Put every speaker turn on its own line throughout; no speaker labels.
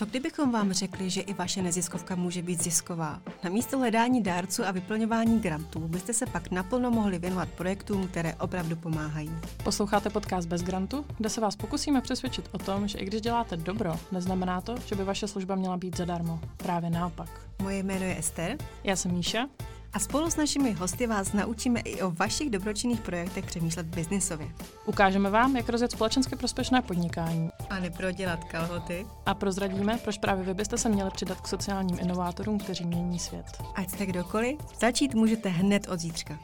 Co kdybychom vám řekli, že i vaše neziskovka může být zisková? Na místo hledání dárců a vyplňování grantů byste se pak naplno mohli věnovat projektům, které opravdu pomáhají.
Posloucháte podcast Bez grantu, kde se vás pokusíme přesvědčit o tom, že i když děláte dobro, neznamená to, že by vaše služba měla být zadarmo. Právě naopak.
Moje jméno je Ester.
Já jsem Míša.
A spolu s našimi hosty vás naučíme i o vašich dobročinných projektech přemýšlet biznisově.
Ukážeme vám, jak rozjet společensky prospěšné podnikání.
A neprodělat kalhoty.
A prozradíme, proč právě vy byste se měli přidat k sociálním inovátorům, kteří mění svět.
Ať jste kdokoliv, začít můžete hned od zítřka.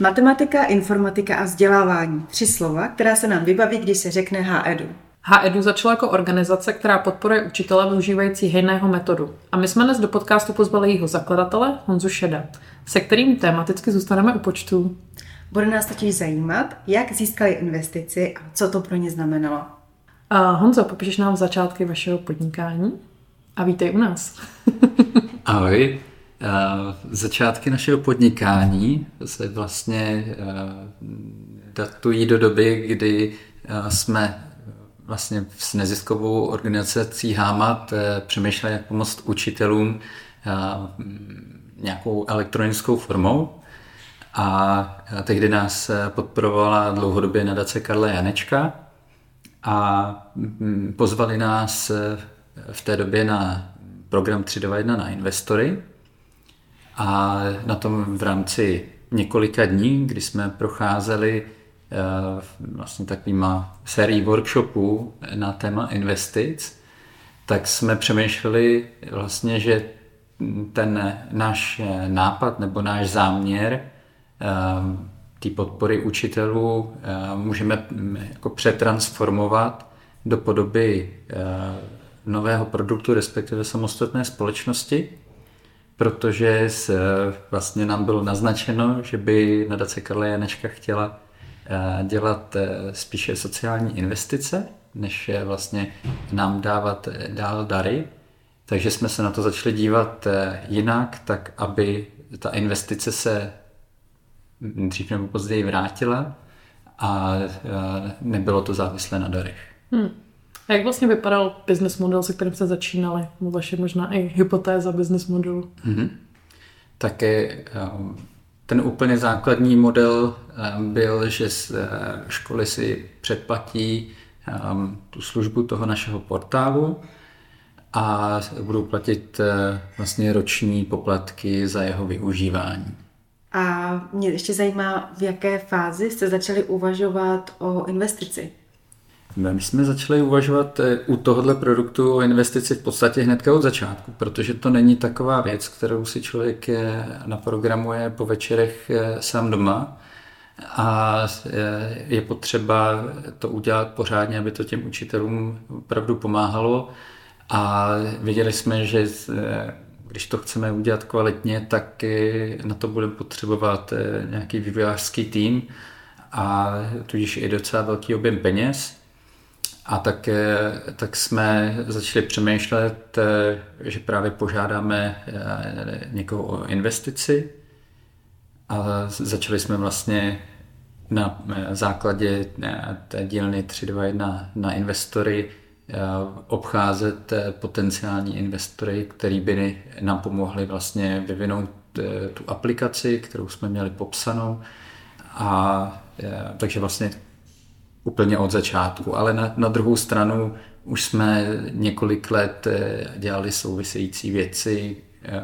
Matematika, informatika a vzdělávání. Tři slova, která se nám vybaví, když se řekne HEDU.
HEDU začala jako organizace, která podporuje učitele využívající hejného metodu. A my jsme dnes do podcastu pozvali jeho zakladatele Honzu Šeda, se kterým tematicky zůstaneme u počtu.
Bude nás totiž zajímat, jak získali investici a co to pro ně znamenalo.
A Honzo, popíšeš nám začátky vašeho podnikání a vítej u nás.
Ahoj. Začátky našeho podnikání se vlastně datují do doby, kdy jsme vlastně s neziskovou organizací HAMAT eh, přemýšleli, jak pomoct učitelům eh, nějakou elektronickou formou. A eh, tehdy nás podporovala dlouhodobě nadace Karla Janečka a mm, pozvali nás v té době na program 321 na investory. A na tom v rámci několika dní, kdy jsme procházeli Eh, vlastně takovýma sérií workshopů na téma investic, tak jsme přemýšleli vlastně, že ten náš nápad nebo náš záměr eh, té podpory učitelů eh, můžeme mm, jako přetransformovat do podoby nového produktu, respektive samostatné společnosti, protože vlastně nám bylo naznačeno, že by nadace Karla Janečka chtěla Eh, dělat eh, spíše sociální investice, než vlastně nám dávat eh, dál dary. Takže jsme se na to začali dívat jinak, tak aby ta investice se dřív nebo později vrátila a nebylo to závislé na darech. Hmm.
A jak vlastně vypadal business model, se kterým jste začínali? Vaše možná i hypotéza business modelu? Mm-hmm.
Také ten úplně základní model eh, byl, že eh, školy si předplatí ehm, tu službu toho našeho portálu a budou platit eh, vlastně roční poplatky za jeho využívání.
A mě ještě zajímá, v jaké fázi jste začali uvažovat o investici?
My jsme začali uvažovat eh, u tohohle produktu o investici v podstatě hned od začátku, protože to není taková věc, kterou si člověk eh, naprogramuje po večerech eh, sám doma. A je potřeba to udělat pořádně, aby to těm učitelům opravdu pomáhalo. A viděli jsme, že když to chceme udělat kvalitně, tak na to budeme potřebovat nějaký vývojářský tým. A tudíž i docela velký objem peněz. A tak, tak jsme začali přemýšlet, eh, že právě požádáme eh, někoho o investici a začali jsme vlastně na eh, základě té dílny 321 na investory obcházet potenciální investory, který by nám pomohli vlastně vyvinout tu aplikaci, kterou jsme měli popsanou. A takže vlastně úplně od začátku, ale na, na druhou stranu už jsme několik let eh, dělali související věci eh,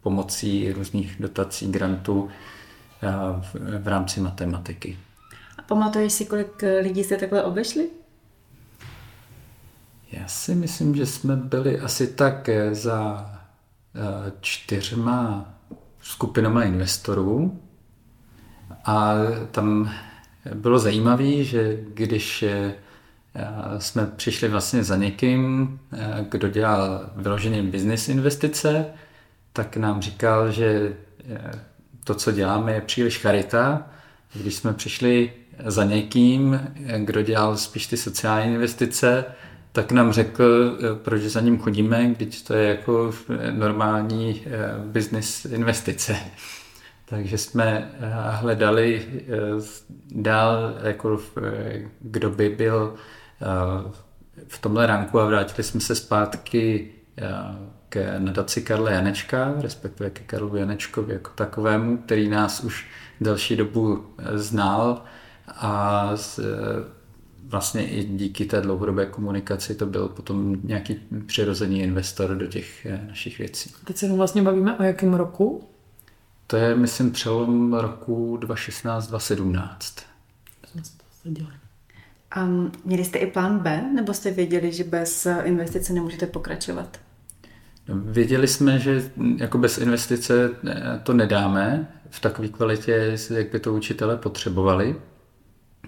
pomocí různých dotací, grantů eh, v, v rámci matematiky.
A pamatuješ si, kolik lidí jste takhle obešli?
Já si myslím, že jsme byli asi tak za čtyřma skupinama investorů a tam bylo zajímavé, že když eh, jsme přišli vlastně za někým, eh, kdo dělal vyloženě business investice, tak nám říkal, že eh, to, co děláme, je příliš charita. Když jsme přišli za někým, kdo dělal spíš ty sociální investice, tak nám řekl, proč za ním chodíme, když to je jako normální business investice. Takže jsme eh, hledali eh, dál, jako, eh, kdo by byl v tomhle ranku a vrátili jsme se zpátky k nadaci Karla Janečka, respektive ke Karlu Janečkovi jako takovému, který nás už delší dobu znal a z, vlastně i díky té dlouhodobé komunikaci to byl potom nějaký přirozený investor do těch našich věcí.
Teď se vlastně bavíme o jakém roku?
To je, myslím, přelom roku 2016-2017.
A měli jste i plán B, nebo jste věděli, že bez investice nemůžete pokračovat?
No, věděli jsme, že jako bez investice eh, to nedáme v takové kvalitě, jak by to učitele potřebovali.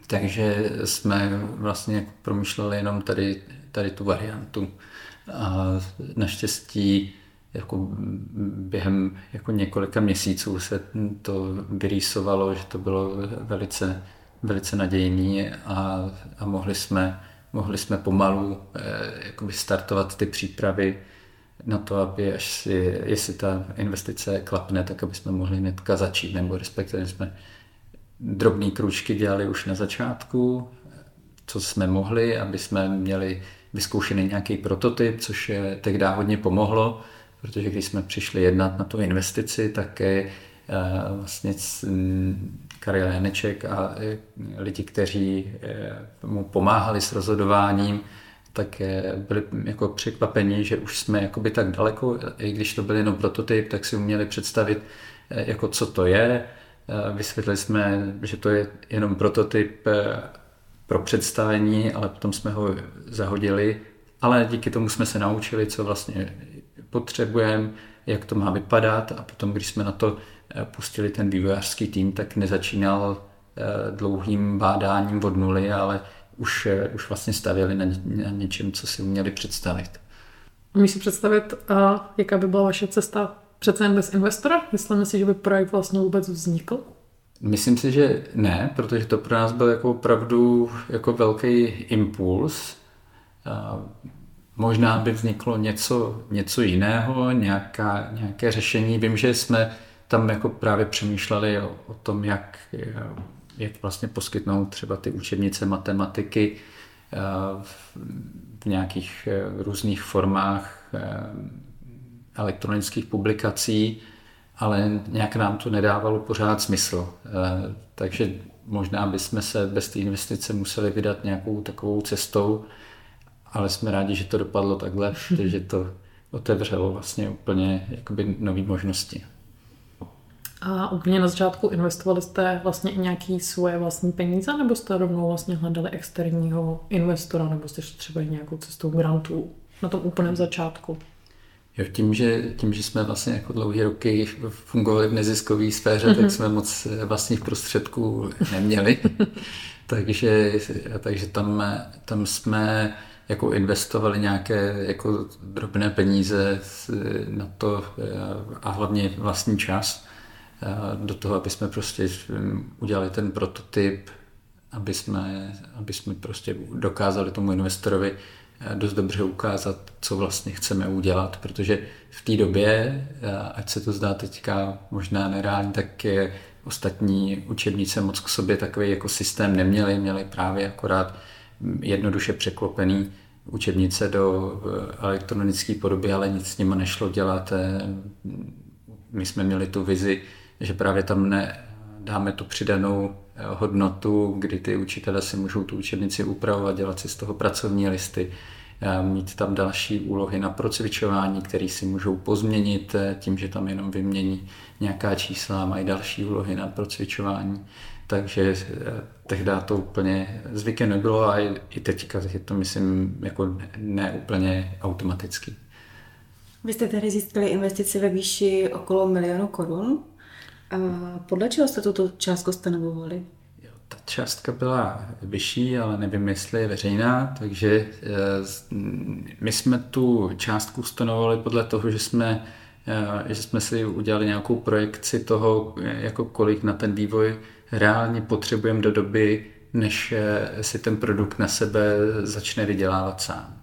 Takže jsme vlastně promýšleli jenom tady, tady tu variantu. A naštěstí jako během jako několika měsíců se to vyrýsovalo, že to bylo velice, velice nadějný a, a mohli, jsme, mohli jsme pomalu eh, startovat ty přípravy na to, aby až si, jestli ta investice klapne, tak aby jsme mohli hnedka začít, nebo respektive jsme drobné kručky dělali už na začátku, co jsme mohli, aby jsme měli vyzkoušený nějaký prototyp, což je tehdy hodně pomohlo, protože když jsme přišli jednat na tu investici, tak eh, vlastně Karel Janeček a eh, lidi, kteří eh, mu pomáhali s rozhodováním, tak byli jako překvapení, že už jsme jakoby tak daleko, i když to byl jenom prototyp, tak si uměli představit, jako co to je. Vysvětlili jsme, že to je jenom prototyp pro představení, ale potom jsme ho zahodili. Ale díky tomu jsme se naučili, co vlastně potřebujeme, jak to má vypadat a potom, když jsme na to eh, pustili ten vývojářský tým, tak nezačínal eh, dlouhým bádáním od nuly, ale už, eh, už vlastně stavěli na, na něčem, co si uměli představit.
Můžeš si představit, jaká by byla vaše cesta přece jen bez investora? Myslíme si, že by projekt vlastně vůbec vznikl?
Myslím si, že ne, protože to pro nás byl jako opravdu jako velký impuls. Možná by vzniklo něco, něco jiného, nějaká, nějaké řešení. Vím, že jsme tam jako právě přemýšleli o, o tom, jak, jak vlastně poskytnout třeba ty učebnice matematiky eh, v, nějakých eh, různých formách eh, elektronických publikací, ale nějak nám to nedávalo pořád smysl. Takže možná bychom se bez té investice museli vydat nějakou takovou cestou, ale jsme rádi, že to dopadlo takhle, že to otevřelo vlastně úplně jakoby nové možnosti.
A úplně na začátku investovali jste vlastně i nějaký svoje vlastní peníze, nebo jste rovnou vlastně hledali externího investora, nebo jste šli třeba nějakou cestou grantů na tom úplném začátku?
Jo, tím, že, tím, že jsme vlastně jako dlouhé roky fungovali v neziskové sféře, mm-hmm. tak mhm. jsme moc vlastních prostředků neměli. takže, takže tam, tam jsme jako investovali nějaké jako drobné peníze na to a hlavně vlastní čas do toho, aby jsme prostě udělali ten prototyp, aby jsme, aby jsme prostě dokázali tomu investorovi dost dobře ukázat, co vlastně chceme udělat, protože v té době, ať se to zdá teďka možná nereálně, tak ostatní učebnice moc k sobě takový jako systém neměli, měli právě akorát jednoduše překlopený učebnice do eh, elektronické podoby, ale nic s nimi nešlo dělat. Eh, my jsme měli tu vizi, že právě tam ne, dáme tu přidanou eh, hodnotu, kdy ty učitele si můžou tu učebnici upravovat, dělat si z toho pracovní listy, mít tam další úlohy na procvičování, které si můžou pozměnit tím, že tam jenom vymění nějaká čísla, mají další úlohy na procvičování takže eh, tehdy to úplně zvykem nebylo a i teďka je to, myslím, jako ne úplně automaticky.
Vy jste tady získali investici ve výši okolo milionu korun. Podle čeho jste tuto částku stanovovali?
Ta částka byla vyšší, ale nevím, jestli je veřejná, takže eh, my jsme tu částku stanovovali podle toho, že jsme eh, že jsme si udělali nějakou projekci toho, jako kolik na ten vývoj reálně potřebujeme do doby, než eh, si ten produkt na sebe začne vydělávat sám.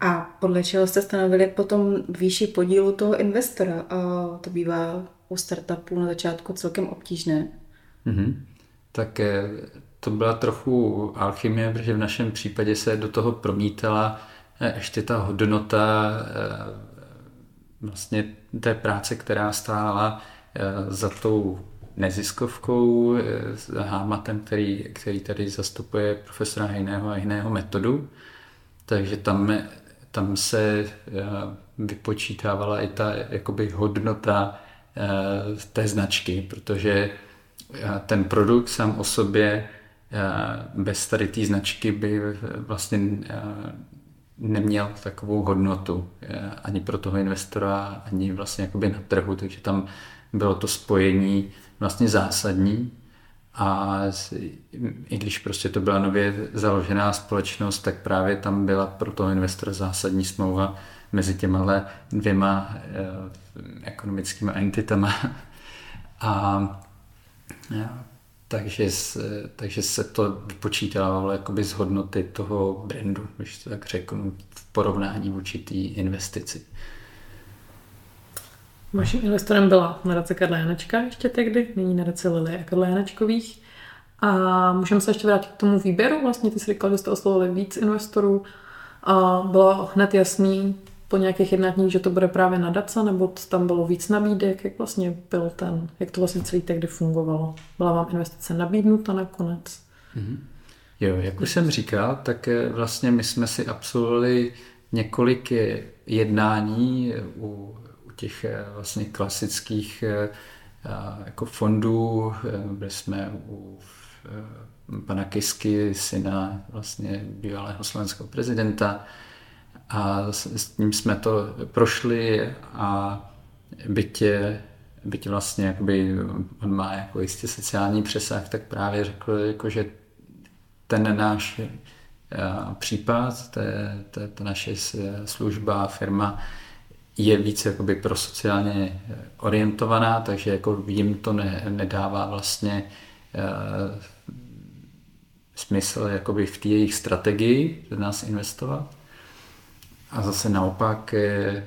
A podle čeho jste stanovili potom výši podílu toho investora? A to bývá u startupů na začátku celkem obtížné.
Mm-hmm. Tak eh, to byla trochu alchymie, protože v našem případě se do toho promítala eh, ještě ta hodnota vlastně té práce, která stála za tou neziskovkou s Hámatem, který, který tady zastupuje profesora Hejného a jiného metodu. Takže tam, tam se vypočítávala i ta jakoby hodnota té značky, protože ten produkt sám o sobě bez tady té značky by vlastně neměl takovou hodnotu ani pro toho investora, ani vlastně jakoby na trhu, takže tam bylo to spojení vlastně zásadní a i když prostě to byla nově založená společnost, tak právě tam byla pro toho investora zásadní smlouva mezi těma dvěma ekonomickými entitama. A takže, takže se to vypočítávalo jakoby z hodnoty toho brandu, když to tak řeknu, v porovnání vůči té investici.
Vaším investorem byla nadace Karla Janečka ještě tehdy, nyní nadace Lily a Karla Janečkových. A můžeme se ještě vrátit k tomu výběru. Vlastně ty jsi říkal, že jste oslovili víc investorů. A bylo hned jasný, po nějakých jednáních, že to bude právě nadace, nebo tam bylo víc nabídek, jak vlastně byl ten, jak to vlastně celý tehdy fungovalo? Byla vám investice nabídnuta nakonec?
Mm-hmm. Jo, jak už jsem říkal, tak eh, vlastně my jsme si absolvovali několik eh, jednání u, u těch eh, vlastně klasických jako fondů. Byli jsme u pana Kisky, syna vlastně bývalého slovenského prezidenta, a s, tím jsme to prošli a bytě, byť vlastně jakoby on má jako jistě sociální přesah, tak právě řekl, jako, že ten náš eh, případ, ta, ta naše služba, firma je více jakoby pro sociálně orientovaná, takže jako jim to ne, nedává vlastně uh, smysl jakoby v té jejich strategii do nás investovat. A zase naopak, eh,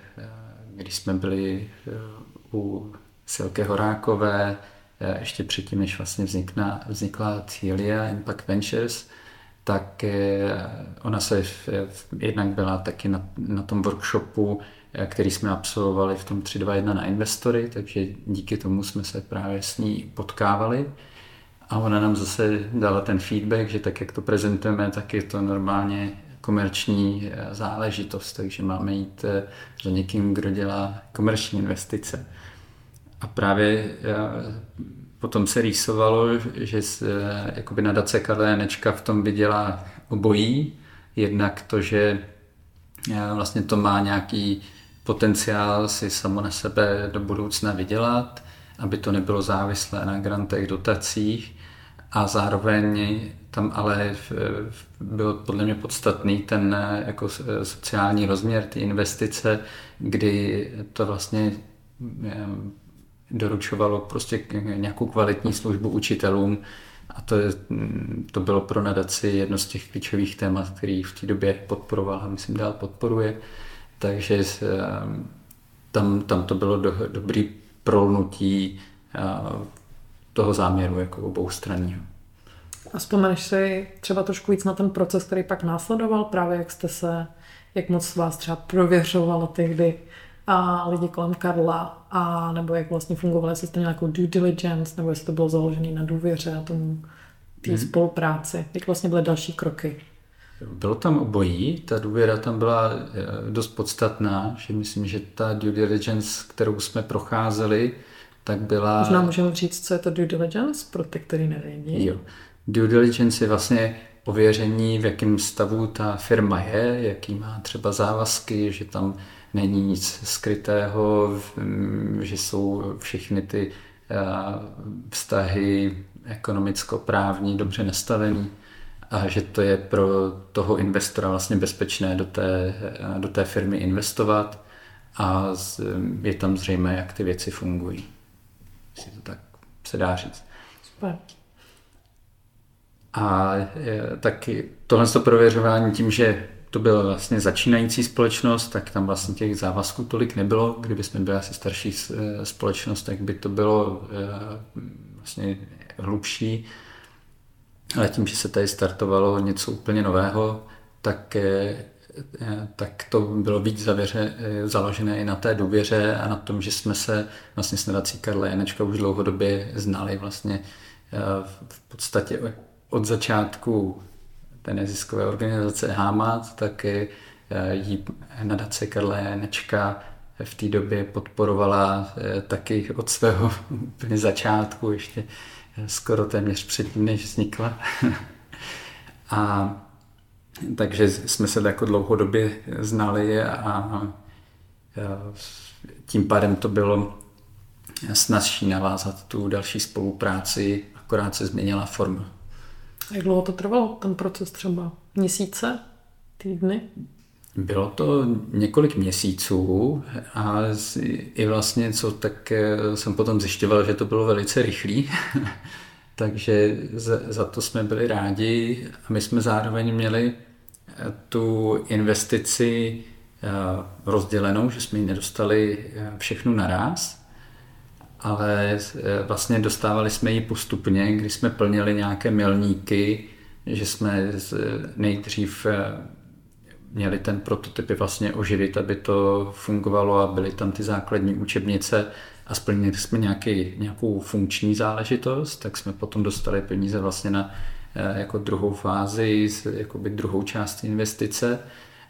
když jsme byli eh, u Silky Horákové, ještě předtím, než vlastně vznikla, vznikla Thielia Impact Ventures, tak ona se jednak byla taky na, na tom workshopu, který jsme absolvovali v tom 321 na investory, takže díky tomu jsme se právě s ní potkávali. A ona nám zase dala ten feedback, že tak, jak to prezentujeme, tak je to normálně komerční eh, záležitost, takže máme jít eh, za někým, kdo dělá komerční investice. A právě eh, potom se rýsovalo, že jakoby nadace Karla Janečka v tom viděla obojí. Jednak to, že vlastně to má nějaký potenciál si samo na sebe do budoucna vydělat, aby to nebylo závislé na grantech, dotacích a zároveň tam ale byl podle mě podstatný ten jako sociální rozměr, ty investice, kdy to vlastně eh, doručovalo prostě nějakou kvalitní službu učitelům a to, je, to bylo pro nadaci jedno z těch klíčových témat, který v té době podporoval a myslím dál podporuje. Takže eh, tam, tam to bylo do, dobrý prolnutí eh, toho záměru jako obou straního.
A vzpomeneš si třeba trošku víc na ten proces, který pak následoval, právě jak jste se, jak moc vás třeba prověřovalo tehdy a lidi kolem Karla, a nebo jak vlastně fungovalo, jestli jste nějakou due diligence, nebo jestli to bylo založené na důvěře a tomu té hmm. spolupráci. Jak vlastně byly další kroky?
Bylo tam obojí, ta důvěra tam byla eh, dost podstatná, že myslím, že ta due diligence, kterou jsme procházeli, tak byla...
Možná můžeme říct, co je to due diligence pro ty, který nevědí.
Jo. Due diligence je vlastně ověření, v jakém stavu ta firma je, jaký má třeba závazky, že tam není nic skrytého, že jsou všechny ty eh, vztahy ekonomicko-právní dobře nastavený a že to je pro toho investora vlastně bezpečné do té, do té firmy investovat a je tam zřejmé, jak ty věci fungují. Si to tak se dá říct.
Super.
A taky tohle to prověřování tím, že to byla vlastně začínající společnost, tak tam vlastně těch závazků tolik nebylo. Kdyby jsme byli asi starší e, společnost, tak by to bylo e, vlastně hlubší. Ale tím, že se tady startovalo něco úplně nového, tak, tak to bylo víc zavěře, založené i na té důvěře a na tom, že jsme se vlastně s nadací Karla Janečka už dlouhodobě znali vlastně v podstatě od začátku té neziskové organizace HAMAT, tak jí nadace Karla Janečka v té době podporovala taky od svého úplně začátku, ještě skoro téměř předtím, než vznikla. a takže jsme se jako dlouhodobě znali a tím pádem to bylo snazší navázat tu další spolupráci, akorát se změnila forma.
Jak dlouho to trvalo, ten proces třeba? Měsíce? Týdny?
Bylo to několik měsíců a i vlastně, co tak eh, jsem potom zjišťoval, že to bylo velice rychlý, takže za, to jsme byli rádi a my jsme zároveň měli eh, tu investici eh, rozdělenou, že jsme ji nedostali všechnu naraz, ale vlastně dostávali jsme ji postupně, když jsme plnili nějaké milníky, že jsme nejdřív měli ten prototypy vlastně oživit, aby to fungovalo a byly tam ty základní učebnice a splnili jsme nějaký, nějakou funkční záležitost, tak jsme potom dostali peníze vlastně na eh, jako druhou fázi, by druhou část investice.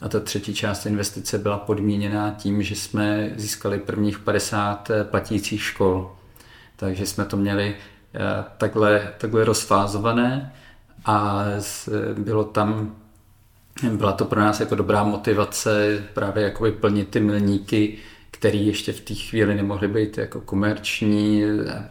A ta třetí část investice byla podmíněná tím, že jsme získali prvních 50 eh, platících škol. Takže jsme to měli eh, takhle, takhle rozfázované a bylo tam byla to pro nás jako dobrá motivace právě jakoby plnit ty milníky, které ještě v té chvíli nemohly být jako komerční,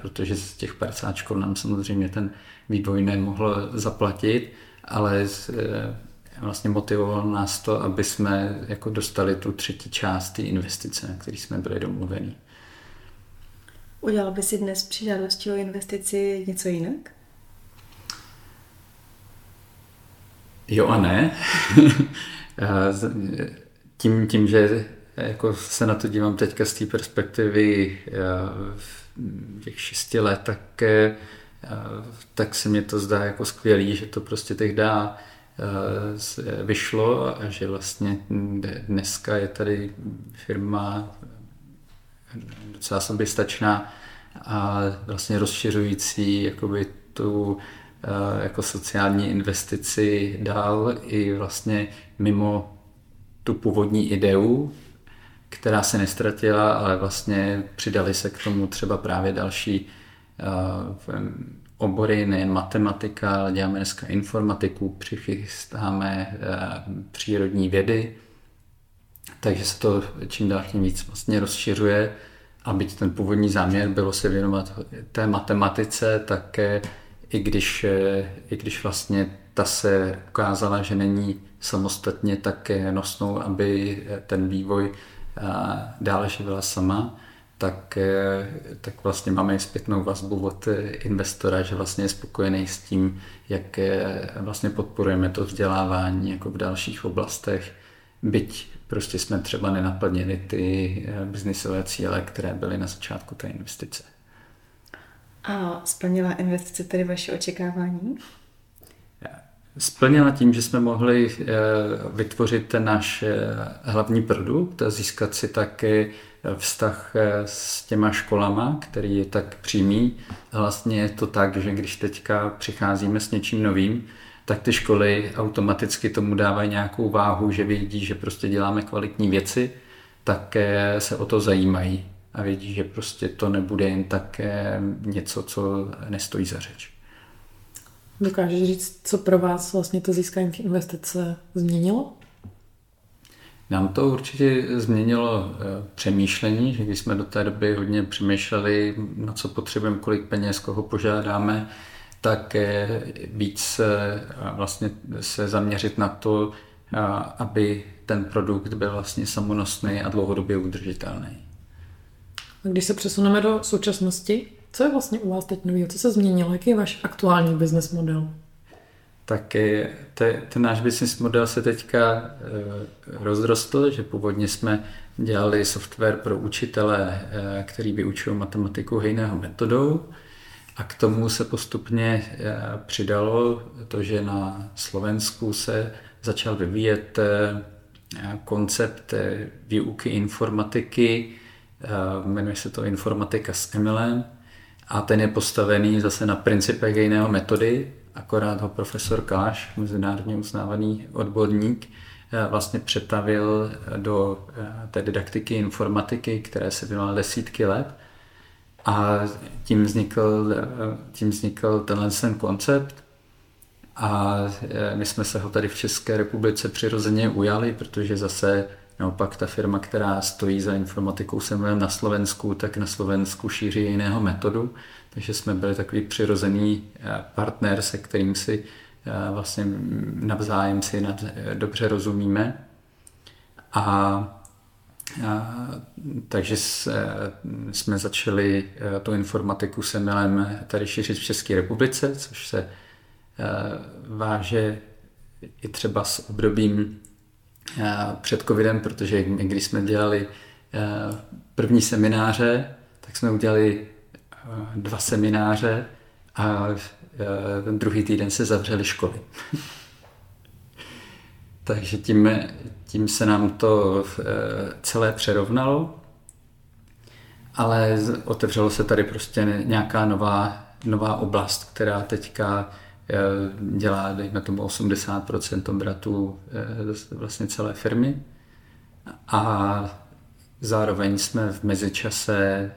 protože z těch 50 škol nám samozřejmě ten vývoj nemohl zaplatit, ale eh, vlastně motivovalo nás to, aby jsme jako dostali tu třetí část té investice, na který jsme byli domluveni.
Udělal by si dnes při žádosti o investici něco jinak?
Jo a ne. tím, tím, že jako se na to dívám teďka z té perspektivy těch šesti let, tak, tak se mi to zdá jako skvělý, že to prostě tehdy vyšlo a že vlastně dneska je tady firma docela soběstačná a vlastně rozšiřující jakoby tu Eh, jako sociální investici dál i vlastně mimo tu původní ideu, která se nestratila, ale vlastně přidali se k tomu třeba právě další uh, obory, nejen matematika, ale děláme dneska informatiku, přichystáme uh, přírodní vědy, takže se to čím dál tím víc vlastně rozšiřuje. A byť ten původní záměr bylo se věnovat té matematice, tak i když, eh, i když vlastně ta se ukázala, že není samostatně tak nosnou, aby ten vývoj eh, dále živila sama, tak, eh, tak vlastně máme zpětnou vazbu od investora, že vlastně je spokojený s tím, jak vlastně podporujeme to vzdělávání jako v dalších oblastech, byť prostě jsme třeba nenaplnili ty biznisové cíle, které byly na začátku té investice.
A splnila investice tedy vaše očekávání?
Splnila tím, že jsme mohli eh, vytvořit ten náš eh, hlavní produkt a získat si vztah eh, s těma školama, který je tak přímý. Vlastně je to tak, že když teďka přicházíme s něčím novým, tak ty školy automaticky tomu dávají nějakou váhu, že vědí, že prostě děláme kvalitní věci, tak se o to zajímají a vědí, že prostě to nebude jen tak něco, co nestojí za řeč.
Dokážeš říct, co pro vás vlastně to získání investice změnilo?
Nám to určitě změnilo eh, přemýšlení, že když jsme do té doby hodně přemýšleli, na co potřebujeme, kolik peněz, koho požádáme, tak víc vlastně se zaměřit na to, aby ten produkt byl vlastně samonosný a dlouhodobě udržitelný.
A když se přesuneme do současnosti, co je vlastně u vás teď nový? Co se změnilo? Jaký je váš aktuální business model?
Tak te, ten náš business model se teďka e, rozrostl, že původně jsme dělali software pro učitele, e, který vyučují matematiku hejného metodou A k tomu se postupně eh, přidalo to, že na Slovensku se začal vyvíjet koncept výuky informatiky, jmenuje se to informatika s Emilem a ten je postavený zase na principech jiného metody, akorát ho profesor Káš, mezinárodně uznávaný odborník, vlastně přetavil do té didaktiky informatiky, které se věnovala desítky let. A tím vznikl, tím vznikl tenhle ten koncept. A my jsme se ho tady v České republice přirozeně ujali, protože zase naopak ta firma, která stojí za informatikou se na Slovensku, tak na Slovensku šíří jiného metodu, takže jsme byli takový přirozený e, partner, se kterým si e, vlastně navzájem si dobře rozumíme. A takže jsme začali tu informatiku se milem tady šířit v České republice, což se váže i třeba s obdobím před covidem, protože když jsme dělali první semináře, tak jsme udělali dva semináře a ten druhý týden se zavřely školy. Takže tím, tím se nám to eh, celé přerovnalo, ale otevřelo se tady prostě nějaká nová, nová oblast, která teďka eh, dělá, dejme tomu, 80% obratů eh, vlastně celé firmy. A zároveň jsme v mezičase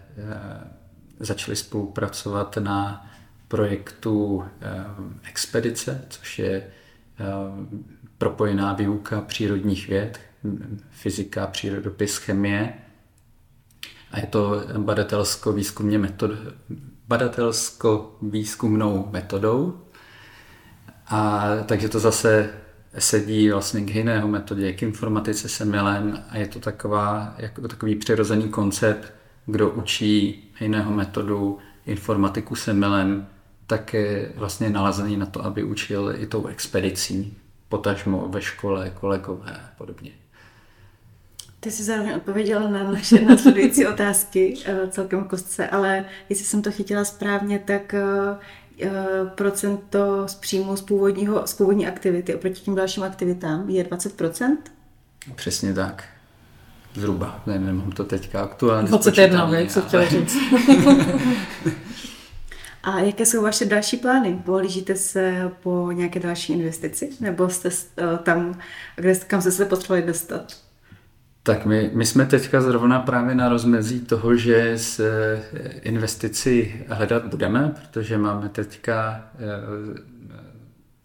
začali spolupracovat na projektu Expedice, což je propojená výuka přírodních věd, fyzika, přírodopis, chemie. A je to badatelsko-výzkumně metod, badatelsko-výzkumnou metodou. A takže to zase sedí vlastně k jiného metodě, k informatice se milem a je to taková, jako takový přirozený koncept, kdo učí jiného metodu, informatiku se milem, tak je vlastně nalazený na to, aby učil i tou expedicí, potažmo ve škole, kolegové a podobně.
Ty jsi zároveň odpověděla na naše následující otázky eh, celkem kostce, ale jestli jsem to chytila správně, tak eh, procento z příjmu z, původního, z původní aktivity oproti těm dalším aktivitám je 20%?
Přesně tak. Zhruba. Ne, nemám to teďka aktuálně.
21, jak se chtěla říct.
A jaké jsou vaše další plány? Pohlížíte se po nějaké další investici? Nebo jste eh, tam, kde, kam jste se potřebovali dostat?
Tak my, my jsme teďka zrovna právě na rozmezí toho, že s eh, investici hledat budeme, protože máme teďka eh,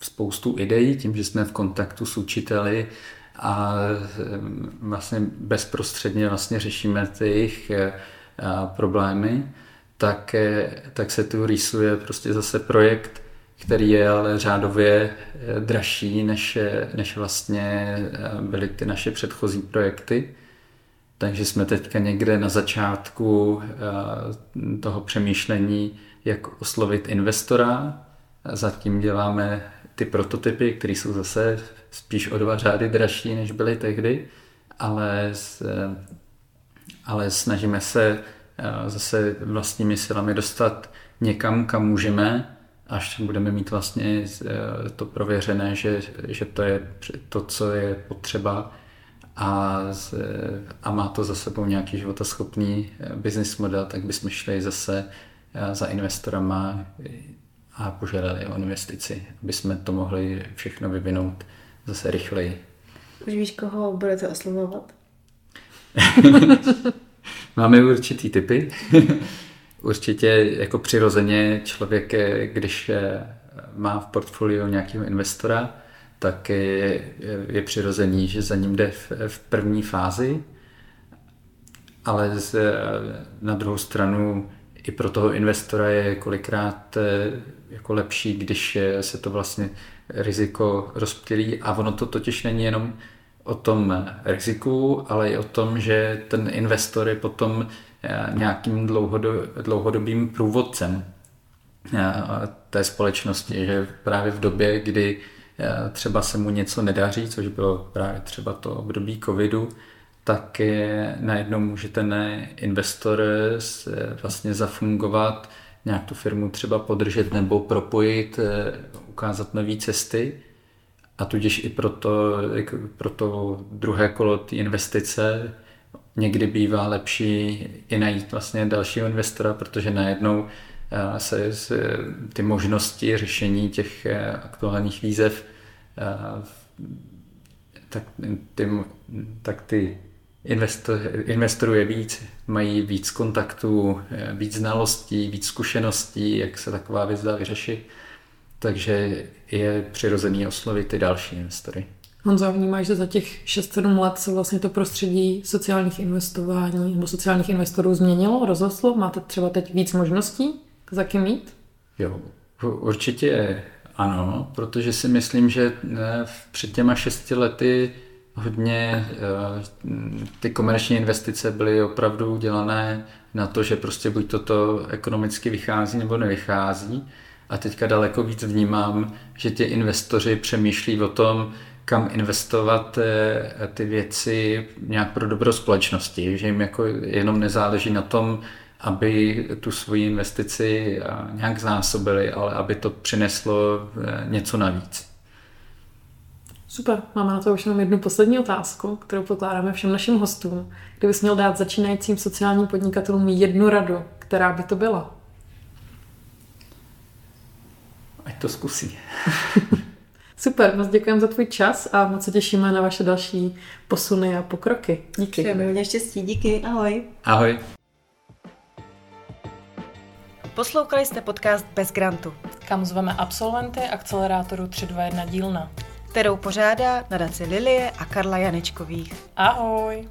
spoustu ideí, tím, že jsme v kontaktu s učiteli a vlastně bezprostředně vlastně řešíme ty jejich problémy tak, tak se tu rýsuje prostě zase projekt, který je ale řádově eh, dražší, než, než vlastně eh, byly ty naše předchozí projekty. Takže jsme teďka někde na začátku eh, toho přemýšlení, jak oslovit investora. Zatím děláme ty prototypy, které jsou zase spíš o dva řády dražší, než byly tehdy, ale, ale snažíme se zase vlastními silami dostat někam, kam můžeme, až budeme mít vlastně eh, to prověřené, že, že to je to, co je potřeba a, a má to za sebou nějaký životaschopný eh, business model, tak bychom šli zase eh, za investorama a požádali o investici, aby jsme to mohli všechno vyvinout zase rychleji.
Už víš, koho budete oslovovat?
Máme určitý typy. Určitě jako přirozeně člověk, když má v portfoliu nějakého investora, tak je, je přirozený, že za ním jde v, v první fázi, ale z, na druhou stranu i pro toho investora je kolikrát jako lepší, když se to vlastně riziko rozptýlí. A ono to totiž není jenom o tom riziku, ale i o tom, že ten investor je potom eh, nějakým dlouhodobým průvodcem eh, té společnosti, že právě v době, kdy eh, třeba se mu něco nedaří, což bylo právě třeba to období covidu, tak je, najednou může ten investor vlastně zafungovat nějak tu firmu třeba podržet nebo propojit, eh, ukázat nové cesty. A tudíž i pro to, pro to druhé kolo investice někdy bývá lepší i najít vlastně dalšího investora, protože najednou eh, se, ty možnosti řešení těch eh, aktuálních výzev tak ty, tak ty investor, investorů je víc, mají víc kontaktů, víc znalostí, víc zkušeností, jak se taková věc dá vyřešit. Takže je přirozený oslovit ty další investory.
Honzo, vnímáš, že za těch 6-7 let se vlastně to prostředí sociálních investování nebo sociálních investorů změnilo, rozrostlo? Máte třeba teď víc možností, za kým mít?
Jo, určitě ano, protože si myslím, že eh, před těma šesti lety hodně eh, ty komerční investice byly opravdu udělané na to, že prostě buď toto ekonomicky vychází nebo nevychází. A teďka daleko víc vnímám, že ti investoři přemýšlí o tom, kam investovat eh, ty věci nějak pro dobro společnosti, že jim jako jenom nezáleží na tom, aby tu svoji investici nějak znásobili, ale aby to přineslo eh, něco navíc.
Super, máme na to už jenom jednu poslední otázku, kterou pokládáme všem našim hostům. Kdybys měl dát začínajícím sociálním podnikatelům jednu radu, která by to byla?
Ať to zkusí.
Super, moc děkujeme za tvůj čas a moc se těšíme na vaše další posuny a pokroky. Díky.
Přejeme hodně štěstí, díky, ahoj.
Ahoj.
Poslouchali jste podcast Bez grantu,
kam zveme absolventy akcelerátoru 321 dílna,
kterou pořádá nadace Lilie a Karla Janečkových.
Ahoj!